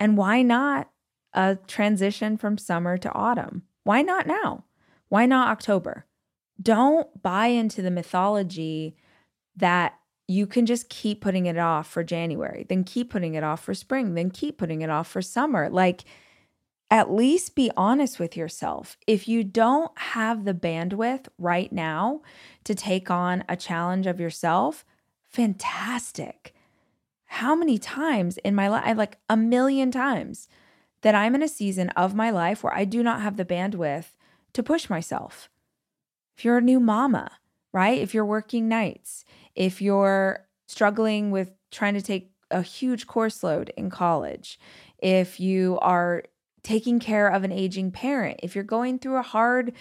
And why not a transition from summer to autumn? Why not now? Why not October? Don't buy into the mythology that you can just keep putting it off for January, then keep putting it off for spring, then keep putting it off for summer. Like, at least be honest with yourself. If you don't have the bandwidth right now to take on a challenge of yourself, fantastic. How many times in my life, like a million times, that I'm in a season of my life where I do not have the bandwidth to push myself. If you're a new mama, right? If you're working nights, if you're struggling with trying to take a huge course load in college, if you are taking care of an aging parent, if you're going through a hard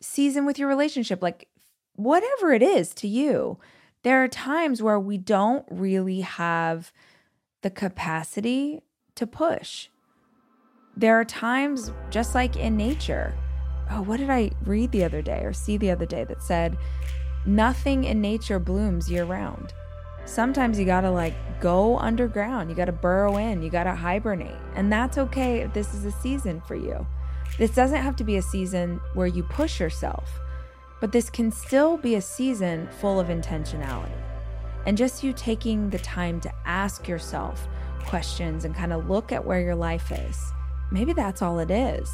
season with your relationship, like whatever it is to you, there are times where we don't really have the capacity to push. There are times, just like in nature. Oh, what did I read the other day or see the other day that said, nothing in nature blooms year round? sometimes you gotta like go underground. You gotta burrow in. You gotta hibernate. And that's okay if this is a season for you. This doesn't have to be a season where you push yourself, but this can still be a season full of intentionality. And just you taking the time to ask yourself questions and kind of look at where your life is. Maybe that's all it is.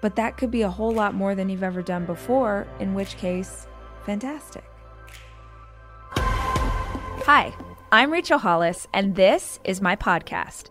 But that could be a whole lot more than you've ever done before, in which case, fantastic. Hi, I'm Rachel Hollis, and this is my podcast.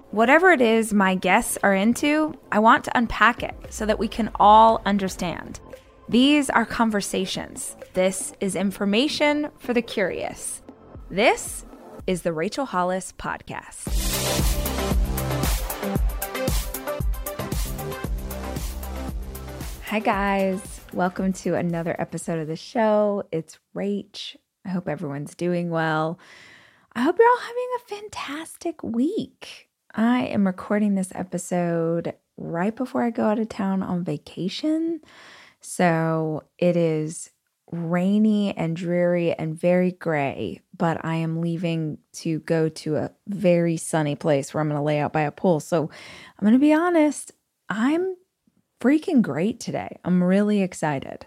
Whatever it is my guests are into, I want to unpack it so that we can all understand. These are conversations. This is information for the curious. This is the Rachel Hollis Podcast. Hi, guys. Welcome to another episode of the show. It's Rach. I hope everyone's doing well. I hope you're all having a fantastic week. I am recording this episode right before I go out of town on vacation. So it is rainy and dreary and very gray, but I am leaving to go to a very sunny place where I'm going to lay out by a pool. So I'm going to be honest, I'm freaking great today. I'm really excited.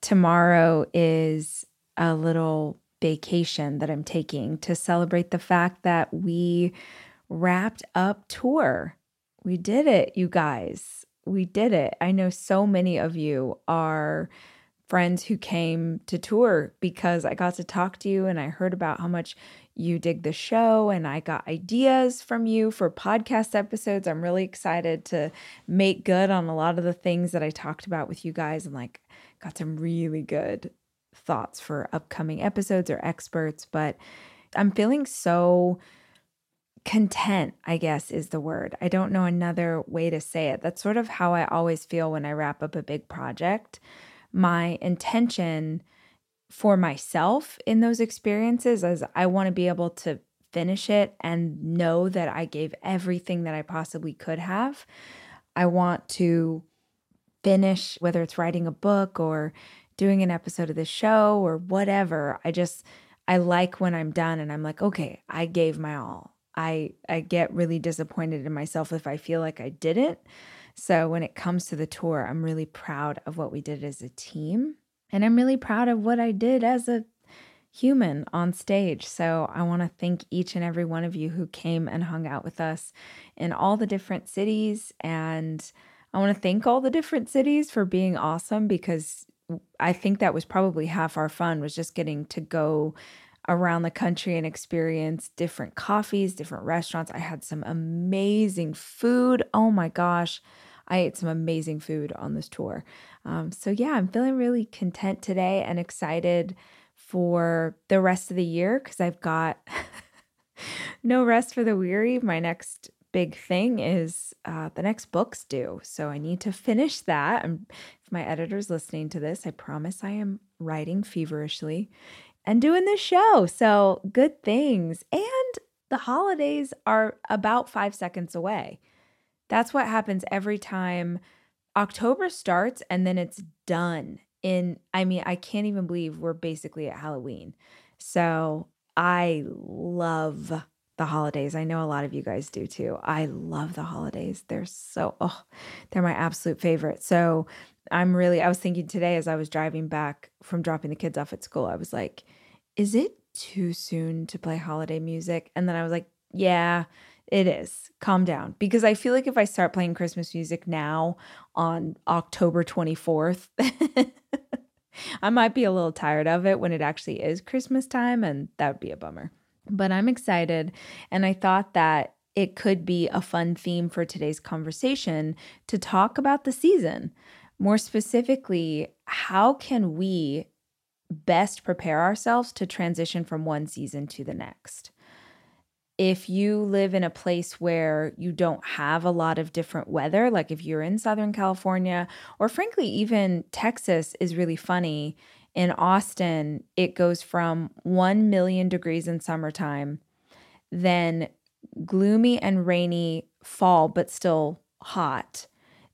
Tomorrow is a little vacation that I'm taking to celebrate the fact that we wrapped up tour. We did it, you guys. We did it. I know so many of you are friends who came to tour because I got to talk to you and I heard about how much you dig the show and I got ideas from you for podcast episodes. I'm really excited to make good on a lot of the things that I talked about with you guys and like got some really good thoughts for upcoming episodes or experts, but I'm feeling so content, I guess is the word. I don't know another way to say it. That's sort of how I always feel when I wrap up a big project. My intention for myself in those experiences is I want to be able to finish it and know that I gave everything that I possibly could have. I want to finish, whether it's writing a book or doing an episode of the show or whatever. I just, I like when I'm done and I'm like, okay, I gave my all. I I get really disappointed in myself if I feel like I didn't. So when it comes to the tour, I'm really proud of what we did as a team. And I'm really proud of what I did as a human on stage. So I want to thank each and every one of you who came and hung out with us in all the different cities. And I want to thank all the different cities for being awesome because I think that was probably half our fun was just getting to go around the country and experience different coffees, different restaurants. I had some amazing food. Oh my gosh. I ate some amazing food on this tour. Um, so, yeah, I'm feeling really content today and excited for the rest of the year because I've got no rest for the weary. My next big thing is uh, the next book's due. So I need to finish that. And if my editor's listening to this, I promise I am writing feverishly and doing this show. So good things. And the holidays are about five seconds away. That's what happens every time October starts and then it's done. In, I mean, I can't even believe we're basically at Halloween. So I love the holidays. I know a lot of you guys do too. I love the holidays. They're so, oh, they're my absolute favorite. So I'm really, I was thinking today as I was driving back from dropping the kids off at school, I was like, is it too soon to play holiday music? And then I was like, yeah, it is. Calm down. Because I feel like if I start playing Christmas music now on October 24th, I might be a little tired of it when it actually is Christmas time, and that would be a bummer. But I'm excited. And I thought that it could be a fun theme for today's conversation to talk about the season. More specifically, how can we best prepare ourselves to transition from one season to the next? If you live in a place where you don't have a lot of different weather, like if you're in Southern California, or frankly, even Texas is really funny in Austin, it goes from 1 million degrees in summertime, then gloomy and rainy fall, but still hot,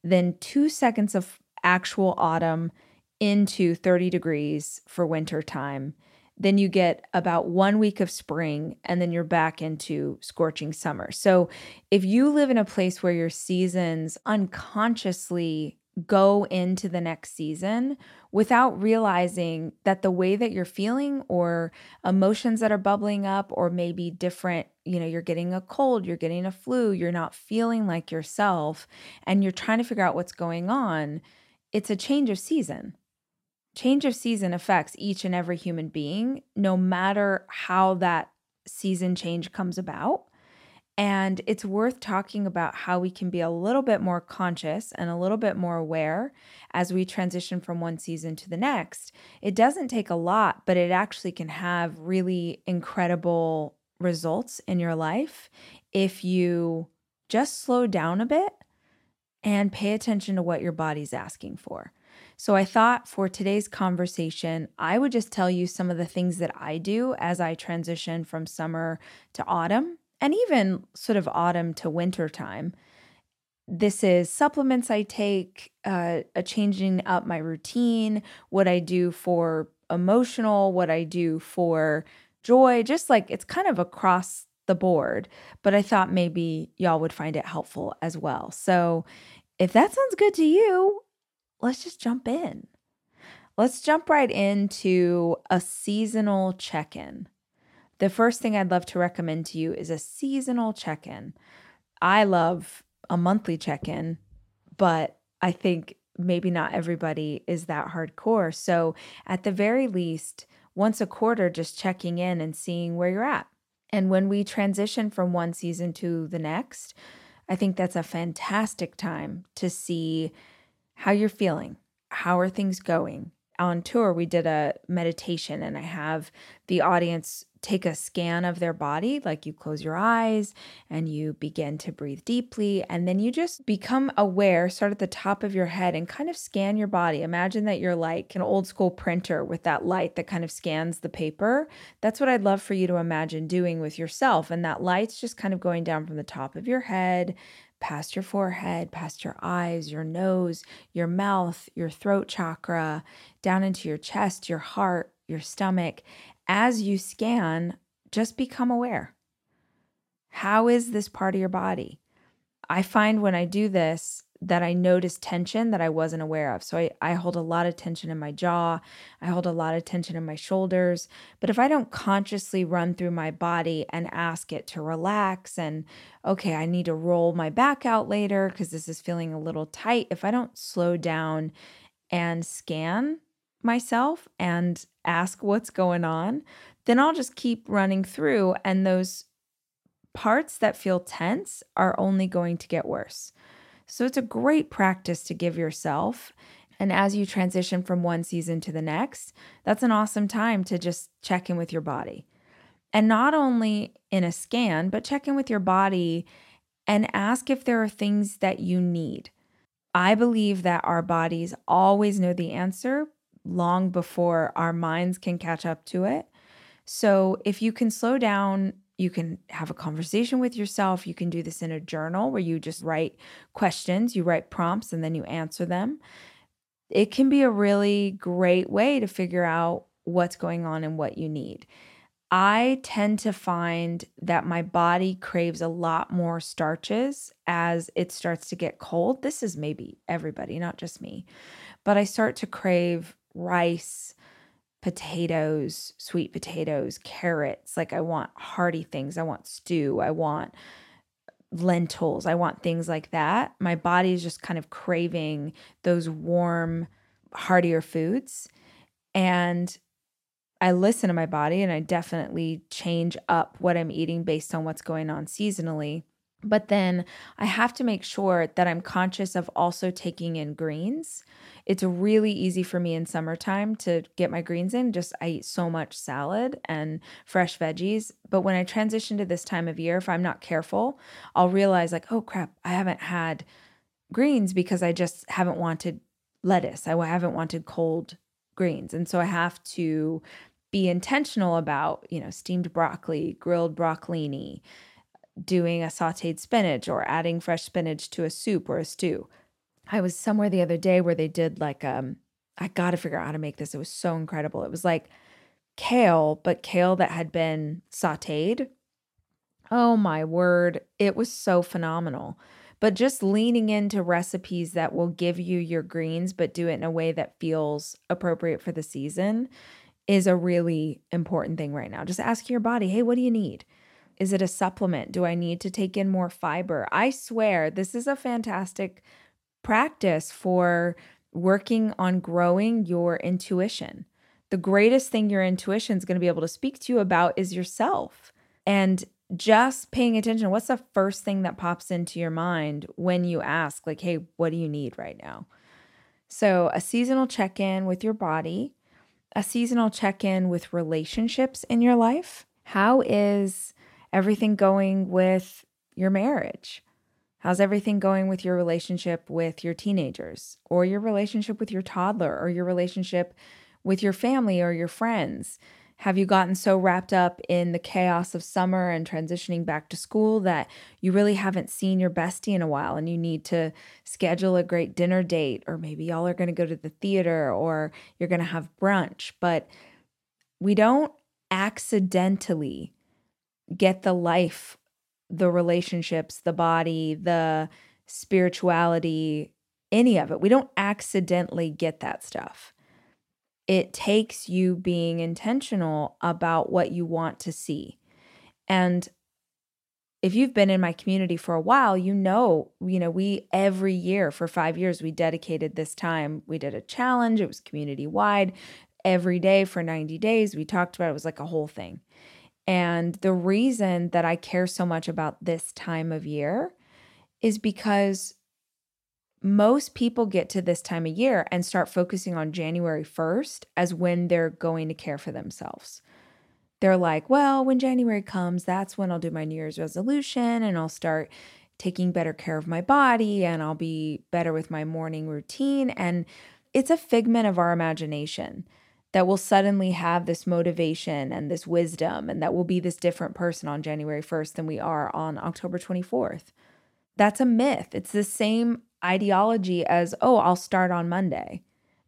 then two seconds of actual autumn into 30 degrees for winter time. Then you get about one week of spring, and then you're back into scorching summer. So, if you live in a place where your seasons unconsciously go into the next season without realizing that the way that you're feeling or emotions that are bubbling up or maybe different you know you're getting a cold you're getting a flu you're not feeling like yourself and you're trying to figure out what's going on it's a change of season change of season affects each and every human being no matter how that season change comes about and it's worth talking about how we can be a little bit more conscious and a little bit more aware as we transition from one season to the next. It doesn't take a lot, but it actually can have really incredible results in your life if you just slow down a bit and pay attention to what your body's asking for. So, I thought for today's conversation, I would just tell you some of the things that I do as I transition from summer to autumn and even sort of autumn to winter time. This is supplements I take, uh, a changing up my routine, what I do for emotional, what I do for joy, just like it's kind of across the board. But I thought maybe y'all would find it helpful as well. So if that sounds good to you, let's just jump in. Let's jump right into a seasonal check in the first thing I'd love to recommend to you is a seasonal check in. I love a monthly check in, but I think maybe not everybody is that hardcore. So, at the very least, once a quarter, just checking in and seeing where you're at. And when we transition from one season to the next, I think that's a fantastic time to see how you're feeling. How are things going? On tour, we did a meditation, and I have the audience take a scan of their body, like you close your eyes and you begin to breathe deeply. And then you just become aware, start at the top of your head and kind of scan your body. Imagine that you're like an old school printer with that light that kind of scans the paper. That's what I'd love for you to imagine doing with yourself. And that light's just kind of going down from the top of your head. Past your forehead, past your eyes, your nose, your mouth, your throat chakra, down into your chest, your heart, your stomach, as you scan, just become aware. How is this part of your body? I find when I do this that I notice tension that I wasn't aware of. So I, I hold a lot of tension in my jaw, I hold a lot of tension in my shoulders. But if I don't consciously run through my body and ask it to relax and, okay, I need to roll my back out later because this is feeling a little tight, if I don't slow down and scan myself and ask what's going on, then I'll just keep running through. And those parts that feel tense are only going to get worse. So it's a great practice to give yourself. And as you transition from one season to the next, that's an awesome time to just check in with your body. And not only in a scan, but check in with your body and ask if there are things that you need. I believe that our bodies always know the answer long before our minds can catch up to it. So if you can slow down, you can have a conversation with yourself. You can do this in a journal where you just write questions, you write prompts, and then you answer them. It can be a really great way to figure out what's going on and what you need. I tend to find that my body craves a lot more starches as it starts to get cold. This is maybe everybody, not just me, but I start to crave rice, potatoes, sweet potatoes, carrots. Like I want hearty things. I want stew. I want lentils. I want things like that. My body is just kind of craving those warm, heartier foods. And I listen to my body and I definitely change up what I'm eating based on what's going on seasonally. But then I have to make sure that I'm conscious of also taking in greens. It's really easy for me in summertime to get my greens in. Just I eat so much salad and fresh veggies. But when I transition to this time of year, if I'm not careful, I'll realize, like, oh crap, I haven't had greens because I just haven't wanted lettuce. I haven't wanted cold greens. And so I have to be intentional about, you know, steamed broccoli, grilled broccolini, doing a sauteed spinach or adding fresh spinach to a soup or a stew. I was somewhere the other day where they did like um I got to figure out how to make this. It was so incredible. It was like kale, but kale that had been sauteed. Oh my word, it was so phenomenal. But just leaning into recipes that will give you your greens but do it in a way that feels appropriate for the season is a really important thing right now. Just ask your body, hey, what do you need? Is it a supplement? Do I need to take in more fiber? I swear, this is a fantastic practice for working on growing your intuition. The greatest thing your intuition is going to be able to speak to you about is yourself. And just paying attention, what's the first thing that pops into your mind when you ask, like, hey, what do you need right now? So, a seasonal check in with your body a seasonal check in with relationships in your life. How is everything going with your marriage? How's everything going with your relationship with your teenagers or your relationship with your toddler or your relationship with your family or your friends? Have you gotten so wrapped up in the chaos of summer and transitioning back to school that you really haven't seen your bestie in a while and you need to schedule a great dinner date? Or maybe y'all are going to go to the theater or you're going to have brunch. But we don't accidentally get the life, the relationships, the body, the spirituality, any of it. We don't accidentally get that stuff it takes you being intentional about what you want to see. And if you've been in my community for a while, you know, you know, we every year for 5 years we dedicated this time. We did a challenge, it was community wide. Every day for 90 days, we talked about it, it was like a whole thing. And the reason that I care so much about this time of year is because most people get to this time of year and start focusing on January 1st as when they're going to care for themselves. They're like, well, when January comes, that's when I'll do my New Year's resolution and I'll start taking better care of my body and I'll be better with my morning routine. And it's a figment of our imagination that will suddenly have this motivation and this wisdom and that we'll be this different person on January 1st than we are on October 24th. That's a myth. It's the same ideology as, oh, I'll start on Monday.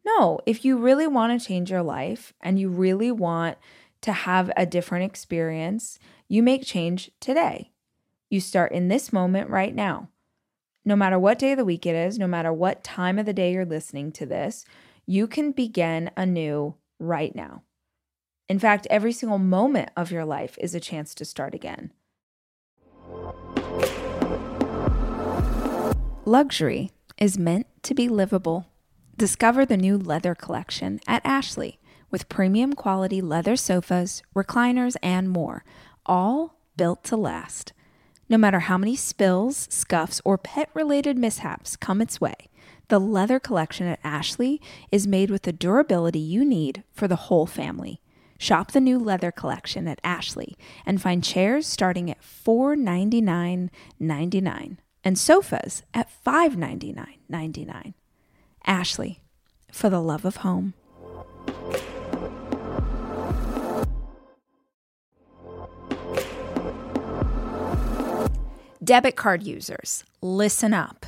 No, if you really want to change your life and you really want to have a different experience, you make change today. You start in this moment right now. No matter what day of the week it is, no matter what time of the day you're listening to this, you can begin anew right now. In fact, every single moment of your life is a chance to start again. Luxury is meant to be livable. Discover the new leather collection at Ashley with premium quality leather sofas, recliners, and more, all built to last. No matter how many spills, scuffs, or pet related mishaps come its way, the leather collection at Ashley is made with the durability you need for the whole family. Shop the new leather collection at Ashley and find chairs starting at $499.99 and sofas at $599.99. Ashley, for the love of home. Debit card users, listen up.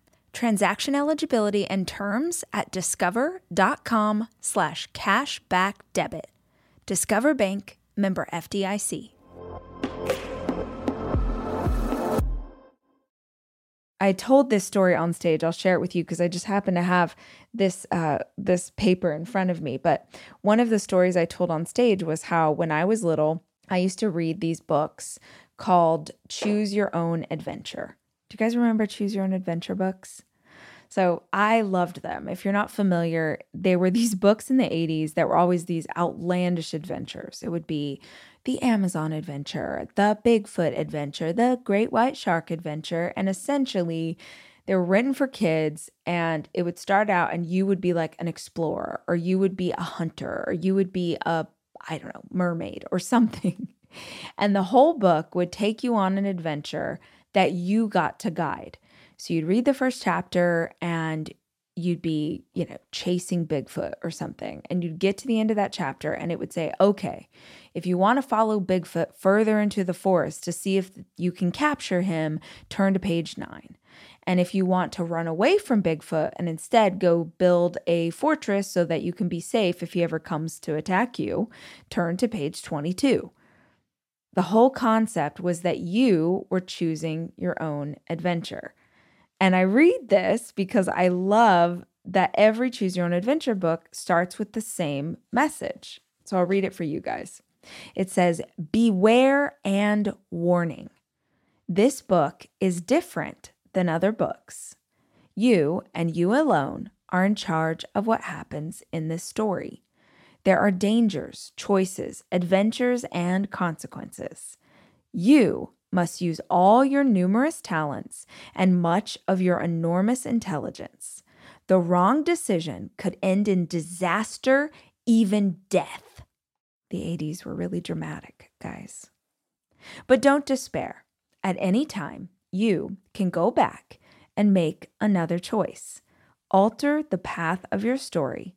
Transaction eligibility and terms at discover.com slash cashback debit. Discover Bank, member FDIC. I told this story on stage. I'll share it with you because I just happen to have this uh, this paper in front of me. But one of the stories I told on stage was how when I was little, I used to read these books called Choose Your Own Adventure. Do you guys remember Choose Your Own Adventure books? So I loved them. If you're not familiar, they were these books in the 80s that were always these outlandish adventures. It would be the Amazon adventure, the Bigfoot adventure, the Great White Shark adventure. And essentially, they were written for kids, and it would start out, and you would be like an explorer, or you would be a hunter, or you would be a, I don't know, mermaid or something. And the whole book would take you on an adventure that you got to guide. So you'd read the first chapter and you'd be, you know, chasing Bigfoot or something. And you'd get to the end of that chapter and it would say, okay, if you want to follow Bigfoot further into the forest to see if you can capture him, turn to page nine. And if you want to run away from Bigfoot and instead go build a fortress so that you can be safe if he ever comes to attack you, turn to page 22. The whole concept was that you were choosing your own adventure. And I read this because I love that every Choose Your Own Adventure book starts with the same message. So I'll read it for you guys. It says, Beware and warning. This book is different than other books. You and you alone are in charge of what happens in this story. There are dangers, choices, adventures, and consequences. You must use all your numerous talents and much of your enormous intelligence. The wrong decision could end in disaster, even death. The 80s were really dramatic, guys. But don't despair. At any time, you can go back and make another choice, alter the path of your story,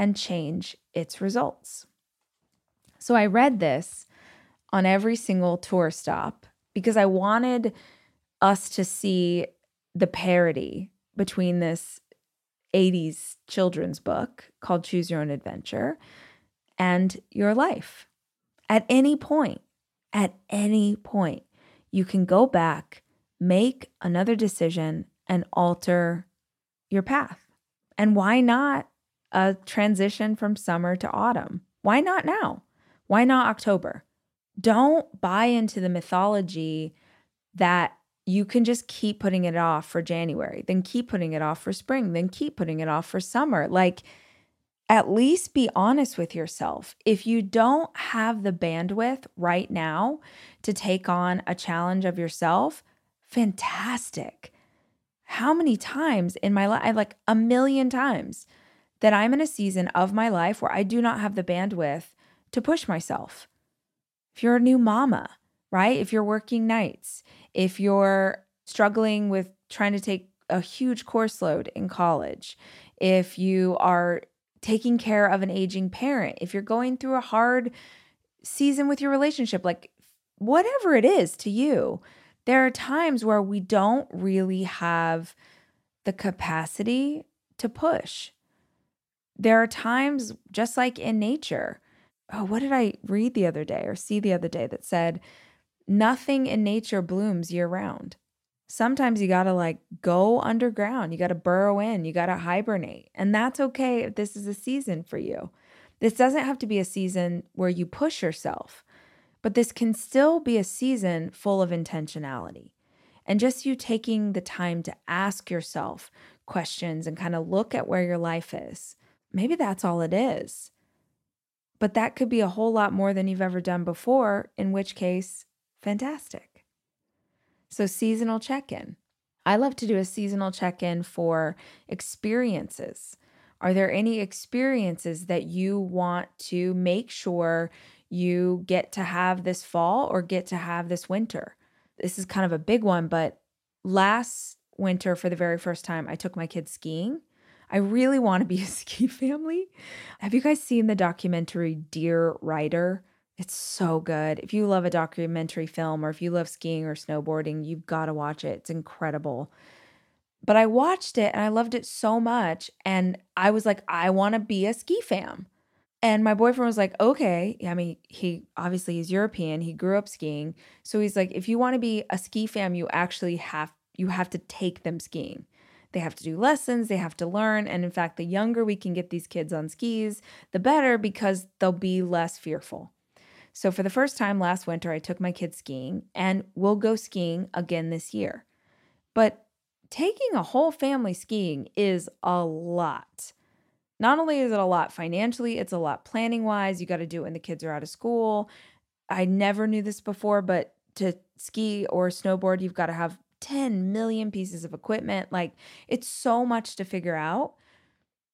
and change its results. So I read this on every single tour stop because I wanted us to see the parody between this 80s children's book called Choose Your Own Adventure and your life. At any point, at any point, you can go back, make another decision, and alter your path. And why not a transition from summer to autumn? Why not now? Why not October? Don't buy into the mythology that you can just keep putting it off for January, then keep putting it off for spring, then keep putting it off for summer. Like, at least be honest with yourself. If you don't have the bandwidth right now to take on a challenge of yourself, fantastic. How many times in my life, like a million times, that I'm in a season of my life where I do not have the bandwidth to push myself. If you're a new mama, right? If you're working nights, if you're struggling with trying to take a huge course load in college, if you are taking care of an aging parent, if you're going through a hard season with your relationship, like whatever it is to you, there are times where we don't really have the capacity to push. There are times, just like in nature. Oh, what did I read the other day or see the other day that said, nothing in nature blooms year round? sometimes you got to like go underground. You got to burrow in. You got to hibernate. And that's okay if this is a season for you. This doesn't have to be a season where you push yourself, But this can still be a season full of intentionality. And just you taking the time to ask yourself questions and kind of look at where your life is. Maybe that's all it is. But that could be a whole lot more than you've ever done before, in which case, fantastic. So, seasonal check in. I love to do a seasonal check in for experiences. Are there any experiences that you want to make sure you get to have this fall or get to have this winter? This is kind of a big one, but last winter, for the very first time, I took my kids skiing. I really want to be a ski family. Have you guys seen the documentary Dear Rider? It's so good. If you love a documentary film or if you love skiing or snowboarding, you've got to watch it. It's incredible. But I watched it and I loved it so much. And I was like, I want to be a ski fam. And my boyfriend was like, okay. I mean, he obviously he's European. He grew up skiing. So he's like, if you want to be a ski fam, you actually have you have to take them skiing. They have to do lessons, they have to learn. And in fact, the younger we can get these kids on skis, the better because they'll be less fearful. So, for the first time last winter, I took my kids skiing and we'll go skiing again this year. But taking a whole family skiing is a lot. Not only is it a lot financially, it's a lot planning wise. You got to do it when the kids are out of school. I never knew this before, but to ski or snowboard, you've got to have 10 million pieces of equipment. Like it's so much to figure out.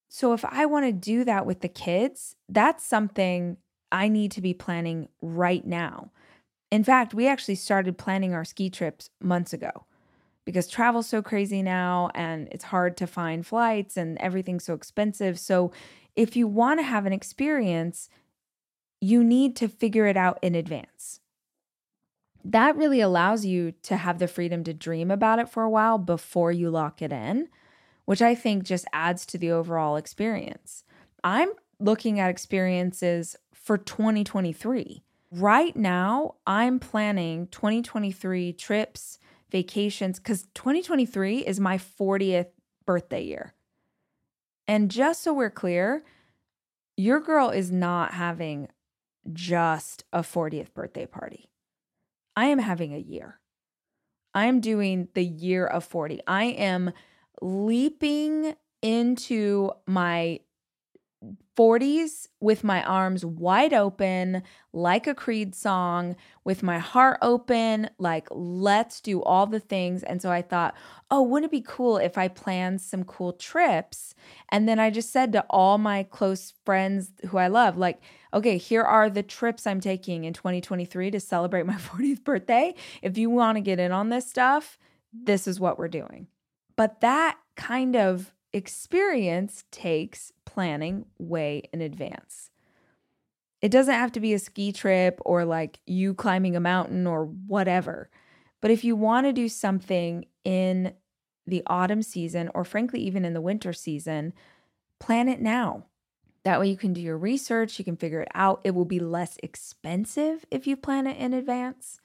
So if I want to do that with the kids, that's something I need to be planning right now. In fact, we actually started planning our ski trips months ago because travel's so crazy now and it's hard to find flights and everything's so expensive. So, if you want to have an experience, you need to figure it out in advance. That really allows you to have the freedom to dream about it for a while before you lock it in, which I think just adds to the overall experience. I'm looking at experiences for 2023. Right now, I'm planning 2023 trips, vacations, because 2023 is my 40th birthday year. And just so we're clear, your girl is not having just a 40th birthday party. I am having a year. I am doing the year of 40. I am leaping into my 40s with my arms wide open, like a Creed song, with my heart open, like, let's do all the things. And so I thought, oh, wouldn't it be cool if I planned some cool trips? And then I just said to all my close friends who I love, like, okay, here are the trips I'm taking in 2023 to celebrate my 40th birthday. If you want to get in on this stuff, this is what we're doing. But that kind of experience takes planning way in advance. It doesn't have to be a ski trip or like you climbing a mountain or whatever. But if you want to do something in the autumn season or frankly even in the winter season, plan it now. That way you can do your research, you can figure it out. It will be less expensive if you plan it in advance.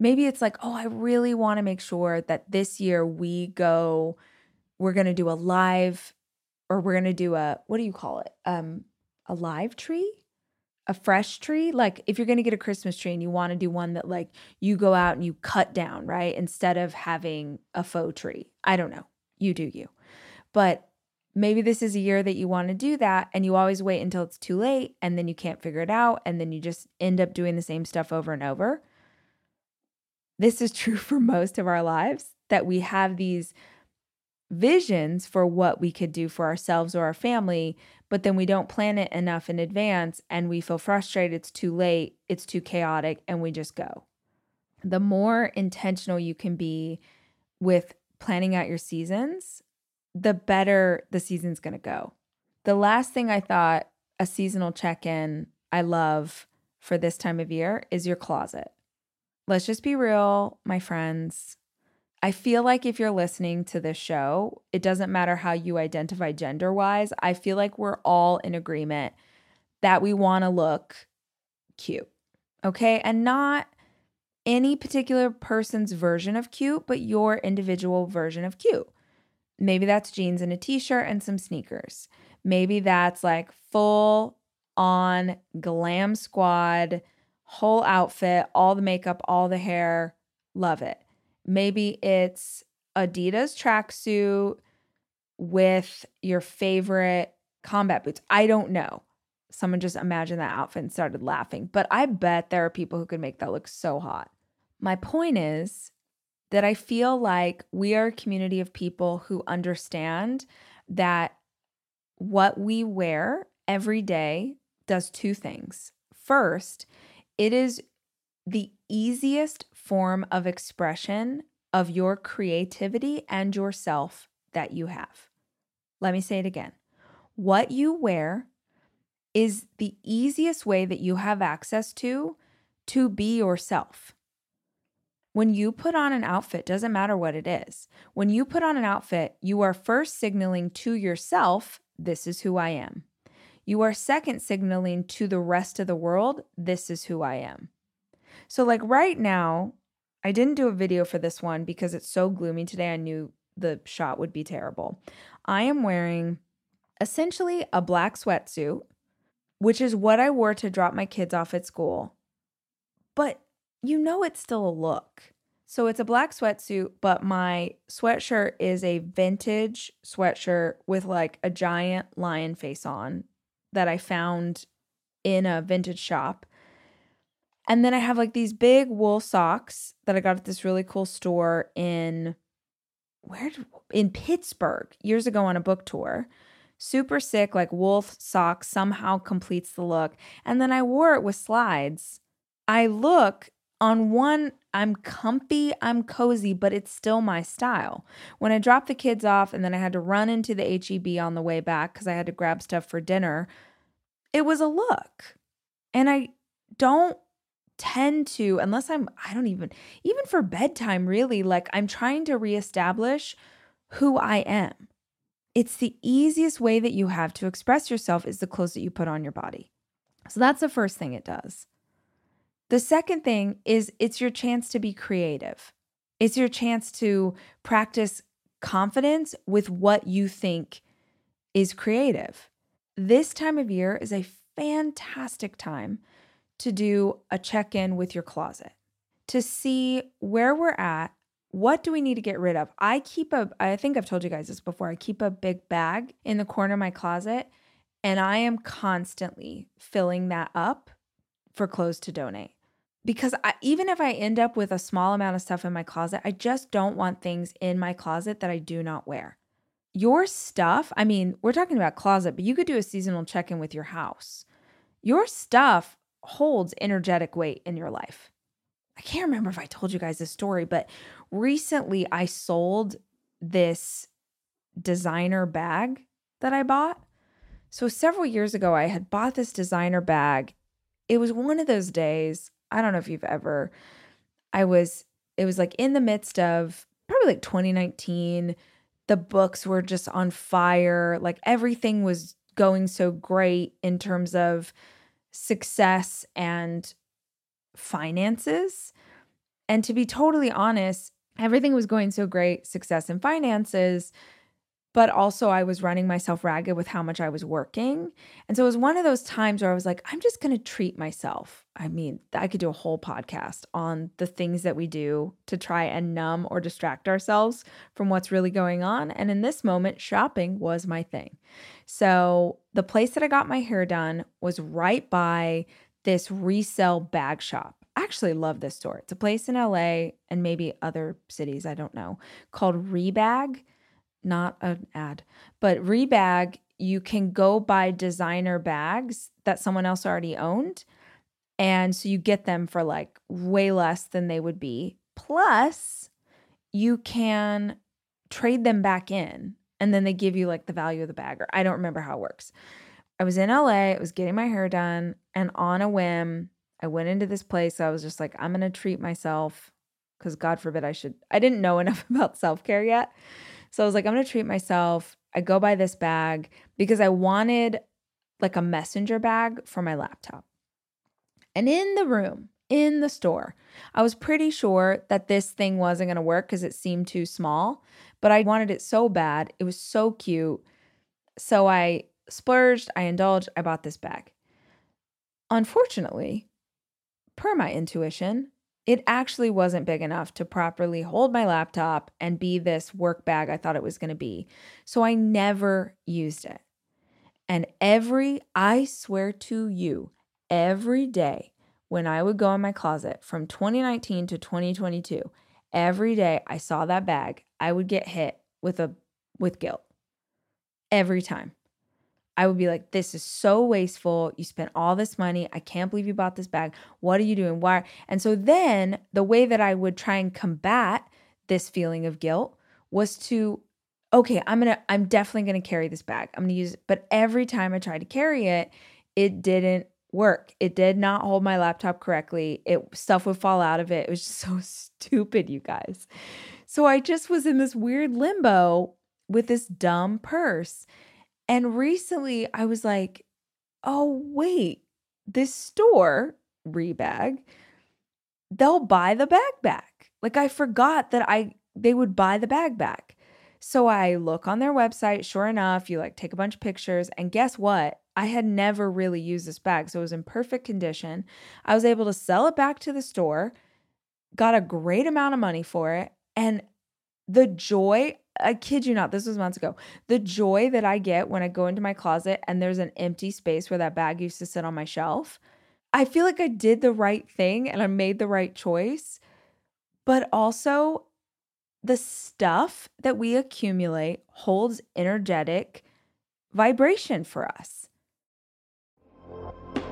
Maybe it's like, oh, I really want to make sure that this year we go we're going to do a live or we're going to do a what do you call it? Um a live tree? A fresh tree? Like if you're going to get a Christmas tree and you want to do one that like you go out and you cut down, right? Instead of having a faux tree. I don't know. You do you. But maybe this is a year that you want to do that and you always wait until it's too late and then you can't figure it out and then you just end up doing the same stuff over and over. This is true for most of our lives that we have these visions for what we could do for ourselves or our family, but then we don't plan it enough in advance and we feel frustrated, it's too late, it's too chaotic, and we just go. The more intentional you can be with planning out your seasons, the better the season's going to go. The last thing I thought a seasonal check in I love for this time of year is your closet. Let's just be real, my friends. I feel like if you're listening to this show, it doesn't matter how you identify gender wise. I feel like we're all in agreement that we want to look cute. Okay. And not any particular person's version of cute, but your individual version of cute. Maybe that's jeans and a t shirt and some sneakers. Maybe that's like full on glam squad whole outfit, all the makeup, all the hair. Love it. Maybe it's Adidas tracksuit with your favorite combat boots. I don't know. Someone just imagined that outfit and started laughing. But I bet there are people who could make that look so hot. My point is that I feel like we are a community of people who understand that what we wear every day does two things. First, it is the easiest form of expression of your creativity and yourself that you have. Let me say it again. What you wear is the easiest way that you have access to to be yourself. When you put on an outfit, doesn't matter what it is. When you put on an outfit, you are first signaling to yourself, this is who I am. You are second signaling to the rest of the world, this is who I am. So, like right now, I didn't do a video for this one because it's so gloomy today. I knew the shot would be terrible. I am wearing essentially a black sweatsuit, which is what I wore to drop my kids off at school. But you know it's still a look. So it's a black sweatsuit, but my sweatshirt is a vintage sweatshirt with like a giant lion face on that I found in a vintage shop. And then I have like these big wool socks that I got at this really cool store in where in Pittsburgh years ago on a book tour. Super sick, like wool socks somehow completes the look. And then I wore it with slides. I look on one, I'm comfy, I'm cozy, but it's still my style. When I dropped the kids off and then I had to run into the HEB on the way back because I had to grab stuff for dinner, it was a look. And I don't tend to, unless I'm, I don't even, even for bedtime, really, like I'm trying to reestablish who I am. It's the easiest way that you have to express yourself is the clothes that you put on your body. So that's the first thing it does. The second thing is it's your chance to be creative. It's your chance to practice confidence with what you think is creative. This time of year is a fantastic time to do a check in with your closet to see where we're at. What do we need to get rid of? I keep a, I think I've told you guys this before. I keep a big bag in the corner of my closet and I am constantly filling that up for clothes to donate. Because I, even if I end up with a small amount of stuff in my closet, I just don't want things in my closet that I do not wear. Your stuff, I mean, we're talking about closet, but you could do a seasonal check in with your house. Your stuff holds energetic weight in your life. I can't remember if I told you guys this story, but recently I sold this designer bag that I bought. So several years ago, I had bought this designer bag. It was one of those days. I don't know if you've ever, I was, it was like in the midst of probably like 2019. The books were just on fire. Like everything was going so great in terms of success and finances. And to be totally honest, everything was going so great success and finances. But also, I was running myself ragged with how much I was working. And so it was one of those times where I was like, I'm just going to treat myself. I mean, I could do a whole podcast on the things that we do to try and numb or distract ourselves from what's really going on. And in this moment, shopping was my thing. So the place that I got my hair done was right by this resale bag shop. I actually love this store. It's a place in LA and maybe other cities, I don't know, called Rebag. Not an ad, but Rebag, you can go buy designer bags that someone else already owned. And so you get them for like way less than they would be. Plus, you can trade them back in and then they give you like the value of the bag or I don't remember how it works. I was in LA, I was getting my hair done, and on a whim, I went into this place. I was just like, I'm gonna treat myself because God forbid I should. I didn't know enough about self care yet. So I was like, I'm gonna treat myself. I go buy this bag because I wanted like a messenger bag for my laptop. And in the room, in the store, I was pretty sure that this thing wasn't gonna work because it seemed too small but I wanted it so bad. It was so cute. So I splurged, I indulged, I bought this bag. Unfortunately, per my intuition, it actually wasn't big enough to properly hold my laptop and be this work bag I thought it was going to be. So I never used it. And every, I swear to you, every day when I would go in my closet from 2019 to 2022, every day I saw that bag, I would get hit with a with guilt. Every time. I would be like, this is so wasteful. You spent all this money. I can't believe you bought this bag. What are you doing? Why? And so then the way that I would try and combat this feeling of guilt was to, okay, I'm gonna, I'm definitely gonna carry this bag. I'm gonna use it. But every time I tried to carry it, it didn't work. It did not hold my laptop correctly. It stuff would fall out of it. It was just so stupid, you guys. So I just was in this weird limbo with this dumb purse. And recently I was like, oh, wait, this store, Rebag, they'll buy the bag back. Like I forgot that I they would buy the bag back. So I look on their website, sure enough, you like take a bunch of pictures, and guess what? I had never really used this bag. So it was in perfect condition. I was able to sell it back to the store, got a great amount of money for it. And the joy I kid you not, this was months ago. The joy that I get when I go into my closet and there's an empty space where that bag used to sit on my shelf. I feel like I did the right thing and I made the right choice. But also, the stuff that we accumulate holds energetic vibration for us.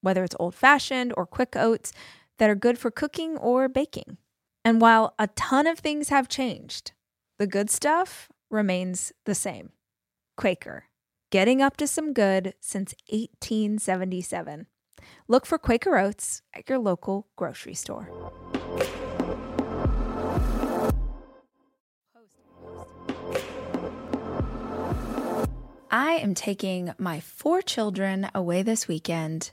whether it's old fashioned or quick oats that are good for cooking or baking. And while a ton of things have changed, the good stuff remains the same. Quaker, getting up to some good since 1877. Look for Quaker Oats at your local grocery store. I am taking my four children away this weekend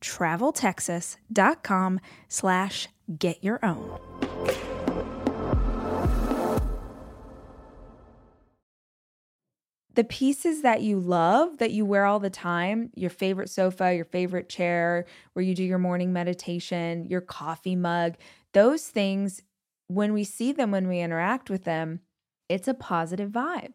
traveltexas.com slash get your own. The pieces that you love that you wear all the time, your favorite sofa, your favorite chair, where you do your morning meditation, your coffee mug, those things, when we see them, when we interact with them, it's a positive vibe.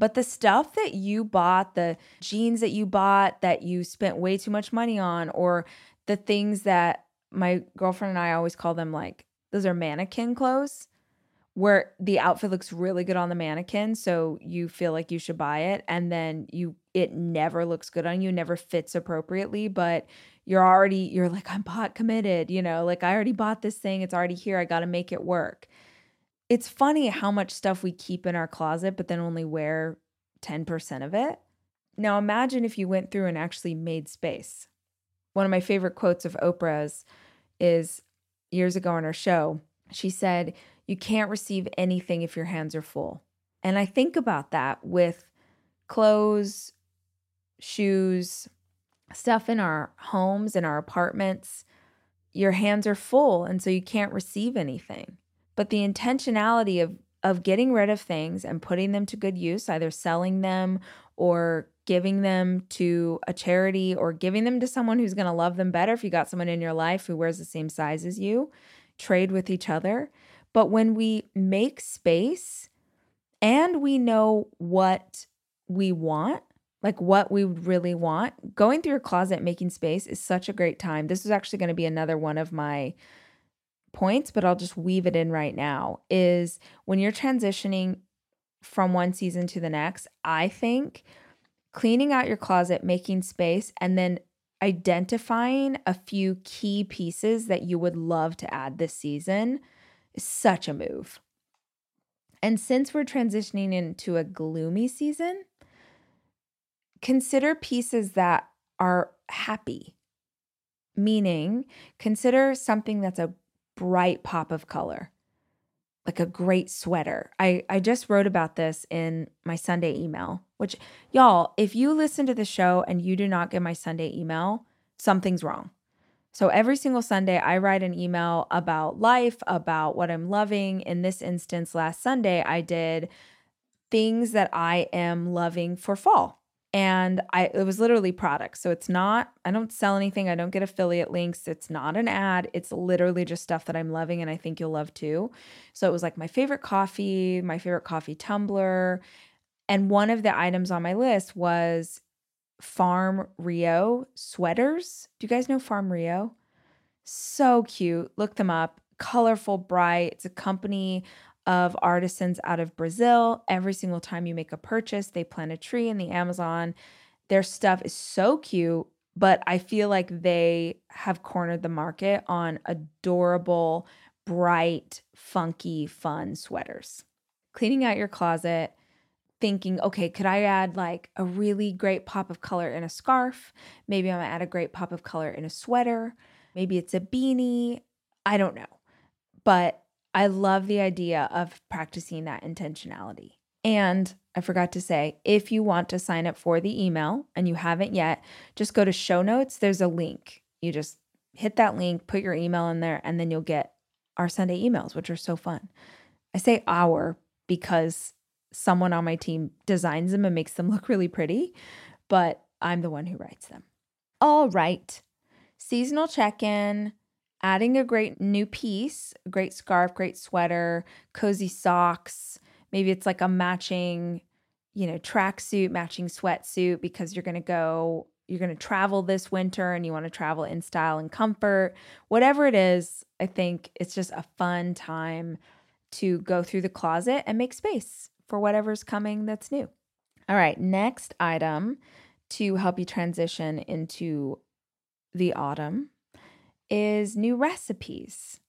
But the stuff that you bought, the jeans that you bought that you spent way too much money on, or the things that my girlfriend and I always call them like, those are mannequin clothes where the outfit looks really good on the mannequin so you feel like you should buy it and then you it never looks good on you never fits appropriately but you're already you're like I'm pot committed, you know, like I already bought this thing, it's already here, I got to make it work. It's funny how much stuff we keep in our closet but then only wear 10% of it. Now imagine if you went through and actually made space. One of my favorite quotes of Oprah's is years ago on her show. She said, "You can't receive anything if your hands are full." And I think about that with clothes, shoes, stuff in our homes, in our apartments, your hands are full and so you can't receive anything. But the intentionality of of getting rid of things and putting them to good use, either selling them or giving them to a charity or giving them to someone who's going to love them better if you got someone in your life who wears the same size as you, trade with each other. But when we make space and we know what we want, like what we really want. Going through your closet, making space is such a great time. This is actually going to be another one of my points, but I'll just weave it in right now. Is when you're transitioning from one season to the next, I think cleaning out your closet, making space, and then identifying a few key pieces that you would love to add this season is such a move. And since we're transitioning into a gloomy season, consider pieces that are happy, meaning consider something that's a bright pop of color, like a great sweater. I, I just wrote about this in my Sunday email, which, y'all, if you listen to the show and you do not get my Sunday email, something's wrong. So every single Sunday, I write an email about life, about what I'm loving. In this instance, last Sunday, I did things that I am loving for fall and I it was literally products. So it's not I don't sell anything. I don't get affiliate links. It's not an ad. It's literally just stuff that I'm loving and I think you'll love too. So it was like my favorite coffee, my favorite coffee tumbler, and one of the items on my list was Farm Rio sweaters. Do you guys know Farm Rio? So cute. Look them up. Colorful, bright. It's a company of artisans out of Brazil. Every single time you make a purchase, they plant a tree in the Amazon. Their stuff is so cute, but I feel like they have cornered the market on adorable, bright, funky, fun sweaters. Cleaning out your closet, thinking, okay, could I add like a really great pop of color in a scarf? Maybe I'm gonna add a great pop of color in a sweater. Maybe it's a beanie. I don't know. But I love the idea of practicing that intentionality. And I forgot to say, if you want to sign up for the email and you haven't yet, just go to show notes. There's a link. You just hit that link, put your email in there, and then you'll get our Sunday emails, which are so fun. I say our because someone on my team designs them and makes them look really pretty, but I'm the one who writes them. All right. Seasonal check in adding a great new piece, great scarf, great sweater, cozy socks. Maybe it's like a matching, you know, tracksuit, matching sweatsuit because you're going to go, you're going to travel this winter and you want to travel in style and comfort. Whatever it is, I think it's just a fun time to go through the closet and make space for whatever's coming that's new. All right, next item to help you transition into the autumn is new recipes.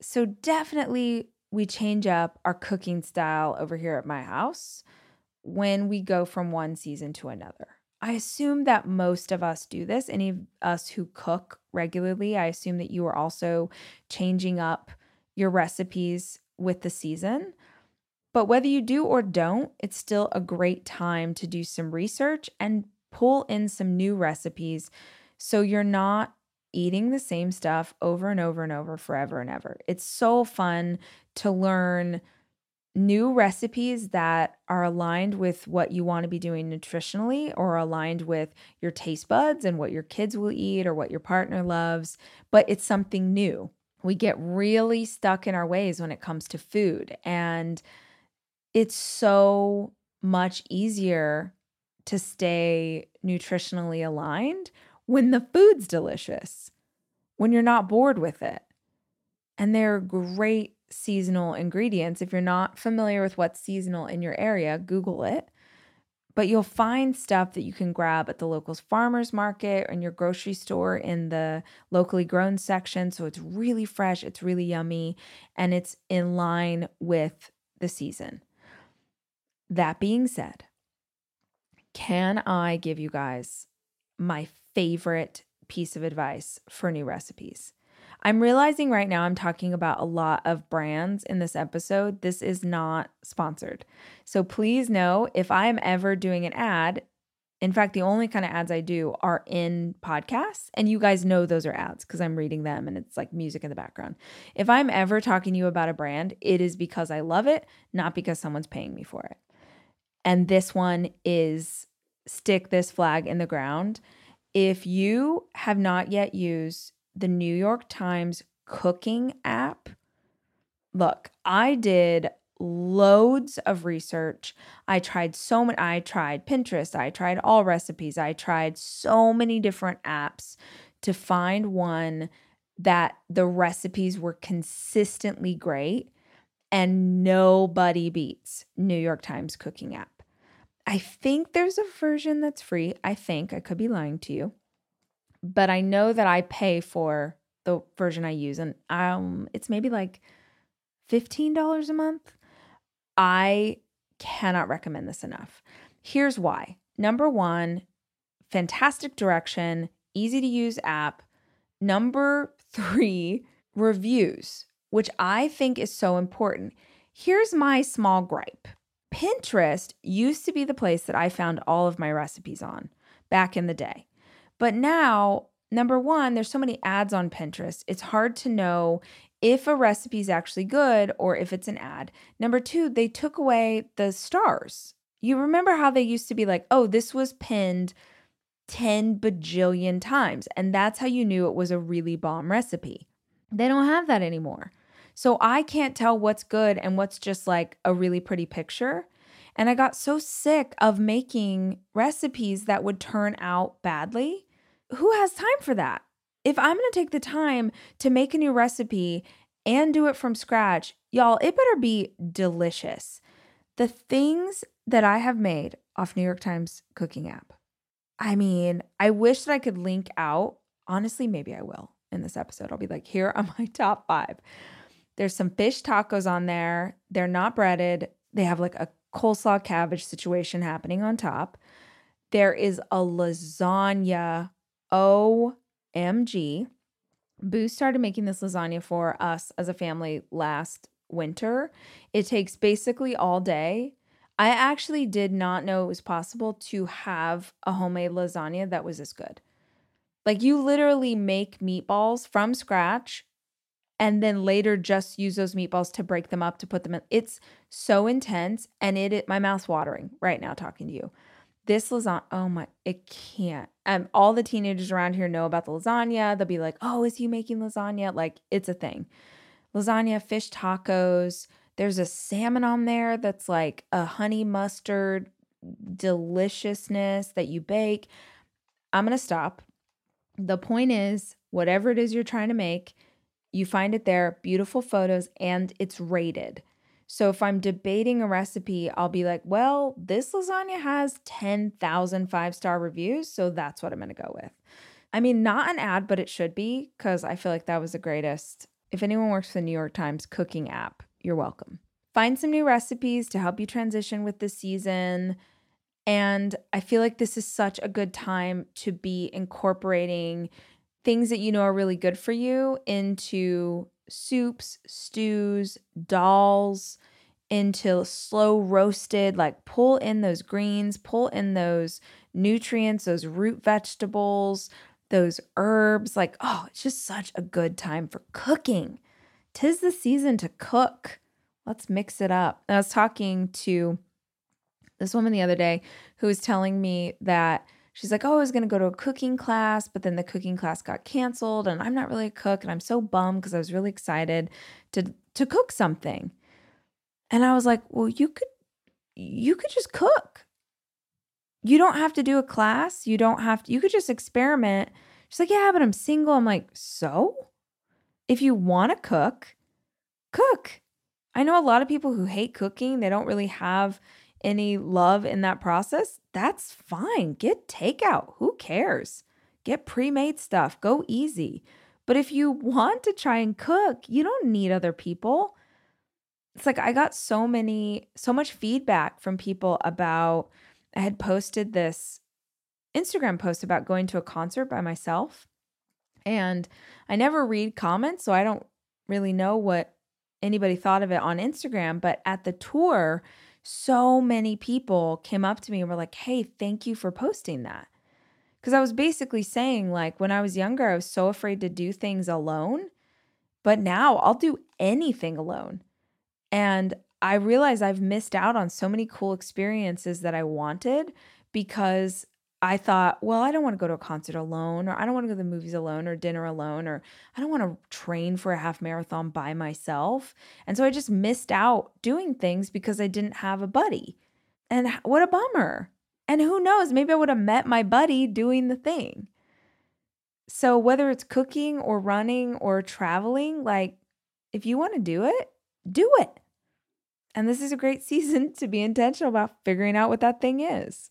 So, definitely, we change up our cooking style over here at my house when we go from one season to another. I assume that most of us do this. Any of us who cook regularly, I assume that you are also changing up your recipes with the season. But whether you do or don't, it's still a great time to do some research and pull in some new recipes so you're not eating the same stuff over and over and over forever and ever. It's so fun to learn new recipes that are aligned with what you want to be doing nutritionally or aligned with your taste buds and what your kids will eat or what your partner loves, but it's something new. We get really stuck in our ways when it comes to food. And it's so much easier to stay nutritionally aligned when the food's delicious, when you're not bored with it. And they're great seasonal ingredients. If you're not familiar with what's seasonal in your area, Google it. But you'll find stuff that you can grab at the local farmers market or in your grocery store in the locally grown section. So it's really fresh, it's really yummy, and it's in line with the season. That being said, can I give you guys my favorite piece of advice for new recipes? I'm realizing right now I'm talking about a lot of brands in this episode. This is not sponsored. So please know if I am ever doing an ad, in fact, the only kind of ads I do are in podcasts, and you guys know those are ads because I'm reading them and it's like music in the background. If I'm ever talking to you about a brand, it is because I love it, not because someone's paying me for it. And this one is stick this flag in the ground. If you have not yet used the New York Times cooking app. Look, I did loads of research. I tried so many, I tried Pinterest, I tried Allrecipes, I tried so many different apps to find one that the recipes were consistently great and nobody beats New York Times cooking app. I think there's a version that's free. I think I could be lying to you but I know that I pay for the version I use, and um, it's maybe like fifteen dollars a month. I cannot recommend this enough. Here's why. Number one, fantastic direction, easy to use app. Number three, reviews, which I think is so important. Here's my small gripe Pinterest used to be the place that I found all of my recipes on back in the day. But now, number one, there's so many ads on Pinterest. It's hard to know if a recipe is actually good or if it's an ad. Number two, they took away the stars. You remember how they used to be like, oh, this was pinned 10 bajillion times. And that's how you knew it was a really bomb recipe. They don't have that anymore. So I can't tell what's good and what's just like a really pretty picture. And I got so sick of making recipes that would turn out badly who has time for that? If I'm to take the time to make a new recipe and do it from scratch, y'all, it better be delicious. The things that I have made off New York Times cooking app. I mean, I wish that I could link out. Honestly, maybe I will in this episode. I'll be like, here are my top five. There's some fish tacos on there. They're not breaded. They have like a coleslaw cabbage situation happening on top. There is a lasagna OMG. Boo started making this lasagna for us as a family last winter. It takes basically all day. I actually did not know it was possible to have a homemade lasagna that was as good. Like you literally make meatballs from scratch and then later just use those meatballs to break them up to put them in. It's so intense and it, it my mouth's watering right now talking to you. This lasagna, oh my, it can't. Um, all the teenagers around here know about the lasagna. They'll be like, "Oh, is he making lasagna?" Like it's a thing. Lasagna, fish tacos. There's a salmon on there that's like a honey mustard deliciousness that you bake. I'm gonna stop. The point is, whatever it is you're trying to make, you find it there, beautiful photos, and it's rated. So if I'm debating a recipe, I'll be like, well, this lasagna has 10,000 five star reviews. So that's what I'm going to go with. I mean, not an ad, but it should be because I feel like that was the greatest. If anyone works for the New York Times cooking app, you're welcome. Find some new recipes to help you transition with the season. And I feel like this is such a good time to be incorporating things that you know are really good for you into soups, stews, dolls, into slow roasted, like pull in those greens, pull in those nutrients, those root vegetables, those herbs. Like, oh, it's just such a good time for cooking. Tis the season to cook. Let's mix it up. I was talking to this woman the other day who was telling me that she's like, Oh, I was going to go to a cooking class, but then the cooking class got canceled. And I'm not really a cook. And I'm so bummed because I was really excited to, to cook something. And I was like, Well, you could, you could just cook. You don't have to do a class. You don't have to, you could just experiment. She's like, Yeah, but I'm single. I'm like, So if you want to cook, cook. I know a lot of people who hate cooking. They don't really have any love in that process. That's fine. Get takeout. Who cares? Get pre made stuff. Go easy. But if you want to try and cook, you don't need other people. It's like I got so many, so much feedback from people about, I had posted this Instagram post about going to a concert by myself. And I never read comments, so I don't really know what anybody thought of it on Instagram. But at the tour, so many people came up to me and were like, hey, thank you for posting that. Because I was basically saying, like, when I was younger, I was so afraid to do things alone. But now I'll do anything alone. And I realize I've missed out on so many cool experiences that I wanted because I thought, well, I don't want to go to a concert alone, or I don't want to go to the movies alone, or dinner alone, or I don't want to train for a half marathon by myself. And so I just missed out doing things because I didn't have a buddy. And what a bummer. And who knows, maybe I would have met my buddy doing the thing. So whether it's cooking or running or traveling, like if you want to do it, do it. And this is a great season to be intentional about figuring out what that thing is.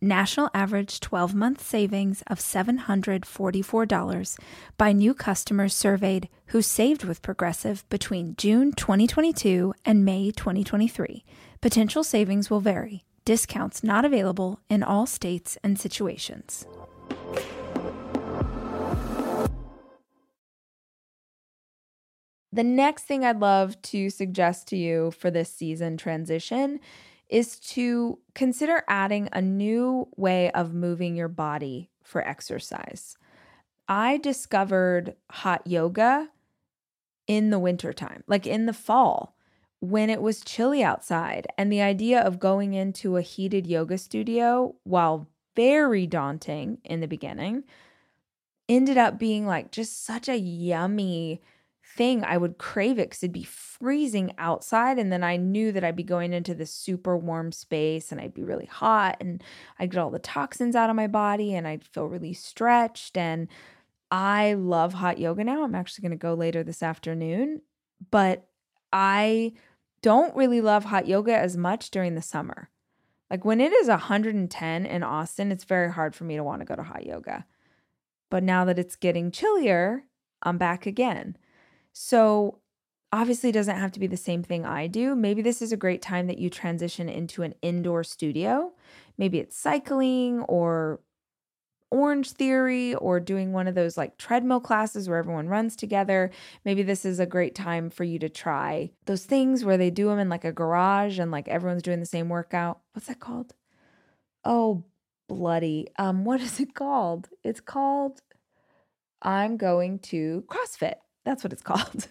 National average 12 month savings of $744 by new customers surveyed who saved with Progressive between June 2022 and May 2023. Potential savings will vary. Discounts not available in all states and situations. The next thing I'd love to suggest to you for this season transition is to consider adding a new way of moving your body for exercise. I discovered hot yoga in the wintertime, like in the fall when it was chilly outside. And the idea of going into a heated yoga studio, while very daunting in the beginning, ended up being like just such a yummy thing, I would crave it because it'd be freezing outside. And then I knew that I'd be going into this super warm space and I'd be really hot and I'd get all the toxins out of my body and I'd feel really stretched. And I love hot yoga now. I'm actually going to go later this afternoon, but I don't really love hot yoga as much during the summer. Like when it is 110 in Austin, it's very hard for me to want to go to hot yoga. But now that it's getting chillier, I'm back again. So, obviously, it doesn't have to be the same thing I do. Maybe this is a great time that you transition into an indoor studio. Maybe it's cycling or Orange Theory or doing one of those like treadmill classes where everyone runs together. Maybe this is a great time for you to try those things where they do them in like a garage and like everyone's doing the same workout. What's that called? Oh, bloody. Um what is it called? It's called I'm going to CrossFit. That's what it's called.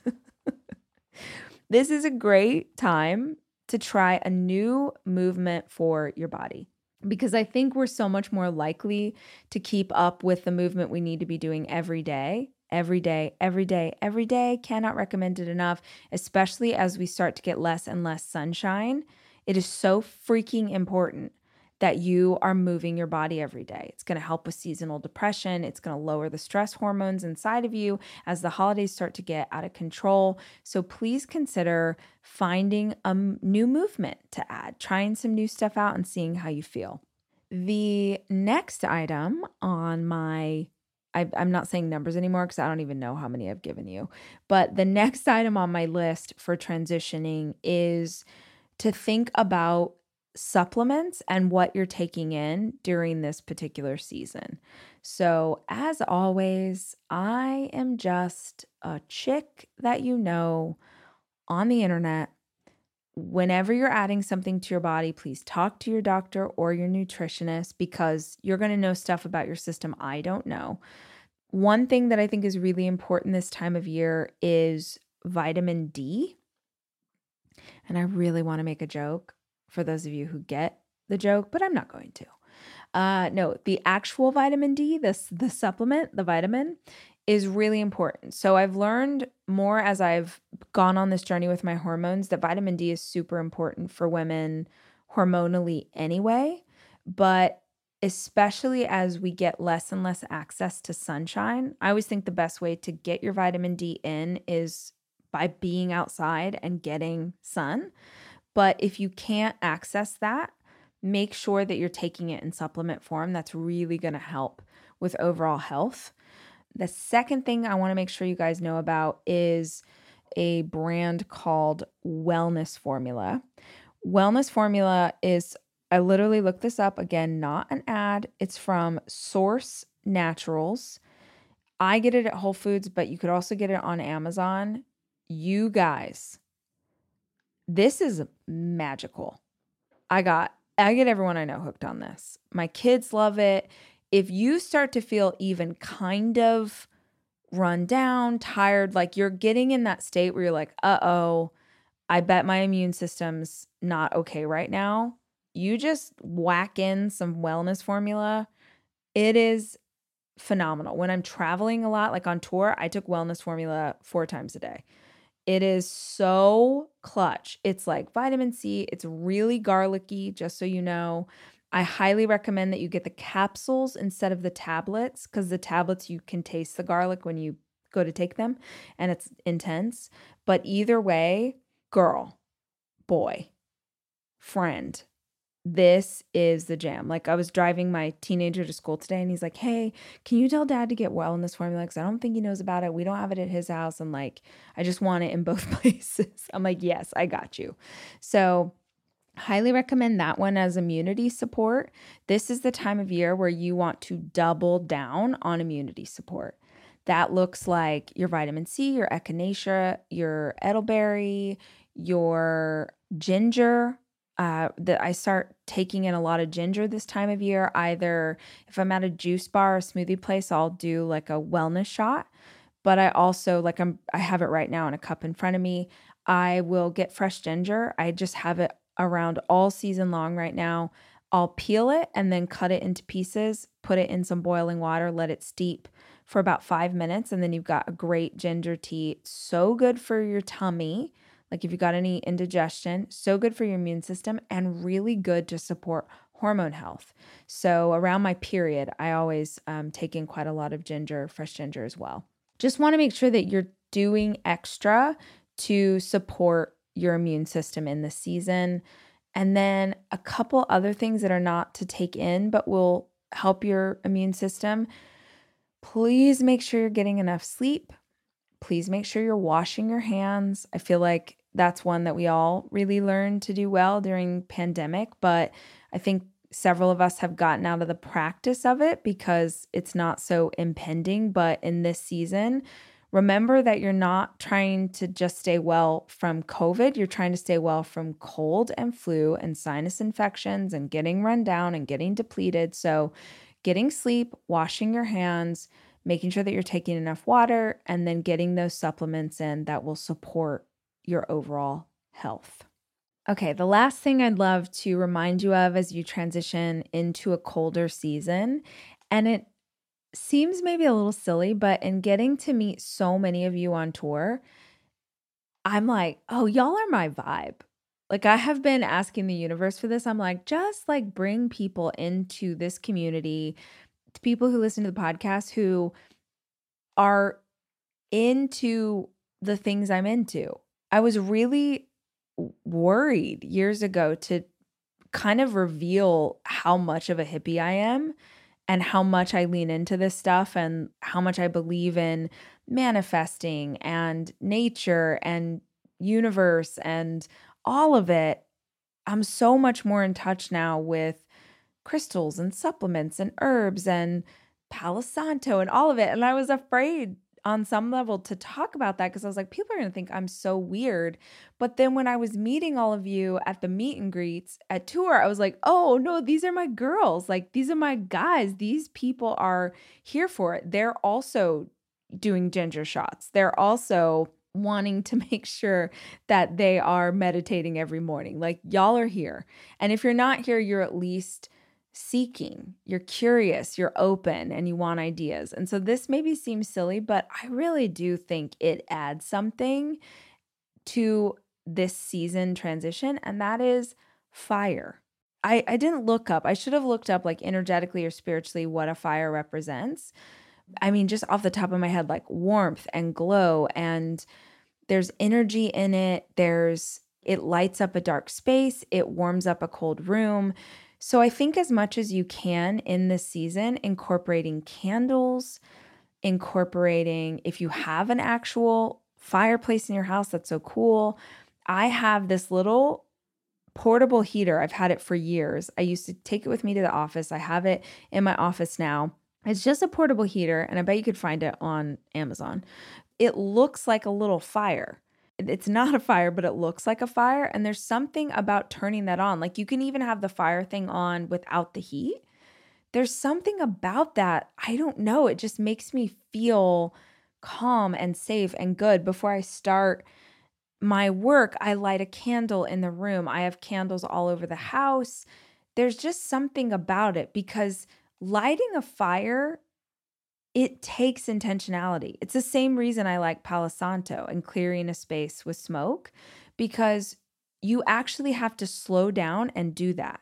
this is a great time to try a new movement for your body because I think we're so much more likely to keep up with the movement we need to be doing every day. Every day, every day, every day. Cannot recommend it enough, especially as we start to get less and less sunshine. It is so freaking important that you are moving your body every day. It's going to help with seasonal depression. It's going to lower the stress hormones inside of you as the holidays start to get out of control. So please consider finding a new movement to add, trying some new stuff out and seeing how you feel. The next item on my I, am not saying numbers anymore because I don't even know how many I've given you. But the next item on my list for transitioning is to think about supplements and what you're taking in during this particular season. So, as always, I am just a chick that you know on the internet. Whenever you're adding something to your body, please talk to your doctor or your nutritionist because you're going to know stuff about your system I don't know. One thing that I think is really important this time of year is vitamin D. And I really want to make a joke for those of you who get the joke, but I'm not going to. Uh, no, the actual vitamin D, this the supplement, the vitamin, is really important. So I've learned more as I've gone on this journey with my hormones that vitamin D is super important for women hormonally anyway, but especially as we get less and less access to sunshine. I always think the best way to get your vitamin D in is by being outside and getting sun. But if you can't access that, make sure that you're taking it in supplement form. That's really going to help with overall health. The second thing I want to make sure you guys know about is a brand called Wellness Formula. Wellness Formula is, I literally looked this up again, not an ad. It's from Source Naturals. I get it at Whole Foods, but you could also get it on Amazon. You guys, this is magical. I got, I get everyone I know hooked on this. My kids love it. If you start to feel even kind of run down, tired, like you're getting in that state where you're like, uh oh, I bet my immune system's not okay right now. You just whack in some wellness formula. It is phenomenal. When I'm traveling a lot, like on tour, I took wellness formula four times a day. It is so clutch. It's like vitamin C. It's really garlicky, just so you know. I highly recommend that you get the capsules instead of the tablets because the tablets you can taste the garlic when you go to take them and it's intense. But either way, girl, boy, friend, this is the jam. Like I was driving my teenager to school today and he's like, Hey, can you tell dad to get wellness formula? Because I don't think he knows about it. We don't have it at his house. And like, I just want it in both places. I'm like, Yes, I got you. So highly recommend that one as immunity support. This is the time of year where you want to double down on immunity support. That looks like your vitamin C, your echinacea, your elderberry, your ginger, uh, that I start taking in a lot of ginger this time of year. Either if I'm at a juice bar or smoothie place, I'll do like a wellness shot. But I also like I'm I have it right now in a cup in front of me. I will get fresh ginger. I just have it around all season long right now. I'll peel it and then cut it into pieces, put it in some boiling water, let it steep for about five minutes, and then you've got a great ginger tea. So good for your tummy like if you got any indigestion, so good for your immune system and really good to support hormone health. So around my period, I always um, take in quite a lot of ginger, fresh ginger as well. Just want to make sure that you're doing extra to support your immune system in the season. And then a couple other things that are not to take in, but will help your immune system. Please make sure you're getting enough sleep. Please make sure you're washing your hands. I feel like that's one that we all really learned to do well during pandemic, but I think several of us have gotten out of the practice of it because it's not so impending, but in this season, remember that you're not trying to just stay well from COVID. You're trying to stay well from cold and flu and sinus infections and getting run down and getting depleted. So, getting sleep, washing your hands, making sure that you're taking enough water, and then getting those supplements in that will support your overall health. Okay, the last thing I'd love to remind you of as you transition into a colder season, and it seems maybe a little silly, but in getting to meet so many of you on tour, I'm like, oh, y'all are my vibe. Like, I have been asking the universe for this. I'm like, just like bring people into this community, people who listen to the podcast who are into the things I'm into. I was really worried years ago to kind of reveal how much of a hippie I am and how much I lean into this stuff and how much I believe in manifesting and nature and universe and all of it. I'm so much more in touch now with crystals and supplements and herbs and Palo Santo and all of it. And I was afraid on some level to talk about that because I was like, people are going to think I'm so weird. But then when I was meeting all of you at the meet and greets at tour, I was like, oh no, these are my girls. Like, these are my guys. These people are here for it. They're also doing ginger shots. They're also wanting to make sure that they are meditating every morning. Like, y'all are here. And if you're not here, you're at least seeking, you're curious, you're open, and you want ideas. And so this maybe seems silly, but I really do think it adds something to this season transition, and that is fire. I, I didn't look up, I should have looked up like energetically or spiritually what a fire represents. I mean, just off the top of my head, like warmth and glow, and there's energy in it. There's, it lights up a dark space, it warms up a cold room so I think as much as you can in this season, incorporating candles, incorporating if you have an actual fireplace in your house, that's so cool. I have this little portable heater. I've had it for years. I used to take it with me to the office. I have it in my office now. It's just a portable heater, and I bet you could find it on Amazon. It looks like a little fire it's not a fire, but it looks like a fire. And there's something about turning that on. Like you can even have the fire thing on without the heat. There's something about that. I don't know. It just makes me feel calm and safe and good before I start my work. I light a candle in the room, I have candles all over the house. There's just something about it because lighting a fire it takes intentionality. It's the same reason I like Palo Santo and clearing a space with smoke because you actually have to slow down and do that.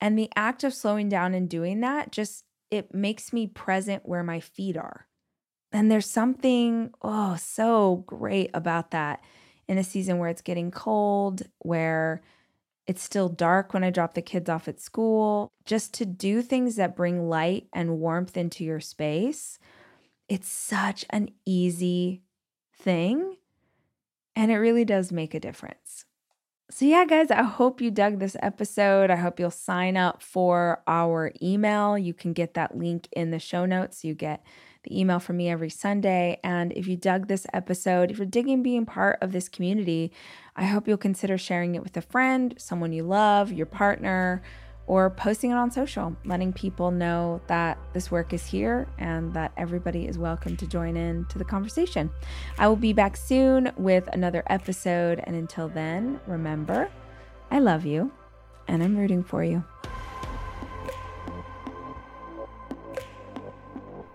And the act of slowing down and doing that just it makes me present where my feet are. And there's something oh so great about that in a season where it's getting cold, where it's still dark when I drop the kids off at school. Just to do things that bring light and warmth into your space it's such an easy thing. And it really does make a difference. So, yeah, guys, I hope you dug this episode. I hope you'll sign up for our email. You can get that link in the show notes. You get the email from me every Sunday. And if you dug this episode, if you're digging being part of this community, I hope you'll consider sharing it with a friend, someone you love, your partner, or posting it on social, letting people know that this work is here and that everybody is welcome to join in to the conversation. I will be back soon with another episode. And until then, remember, I love you and I'm rooting for you.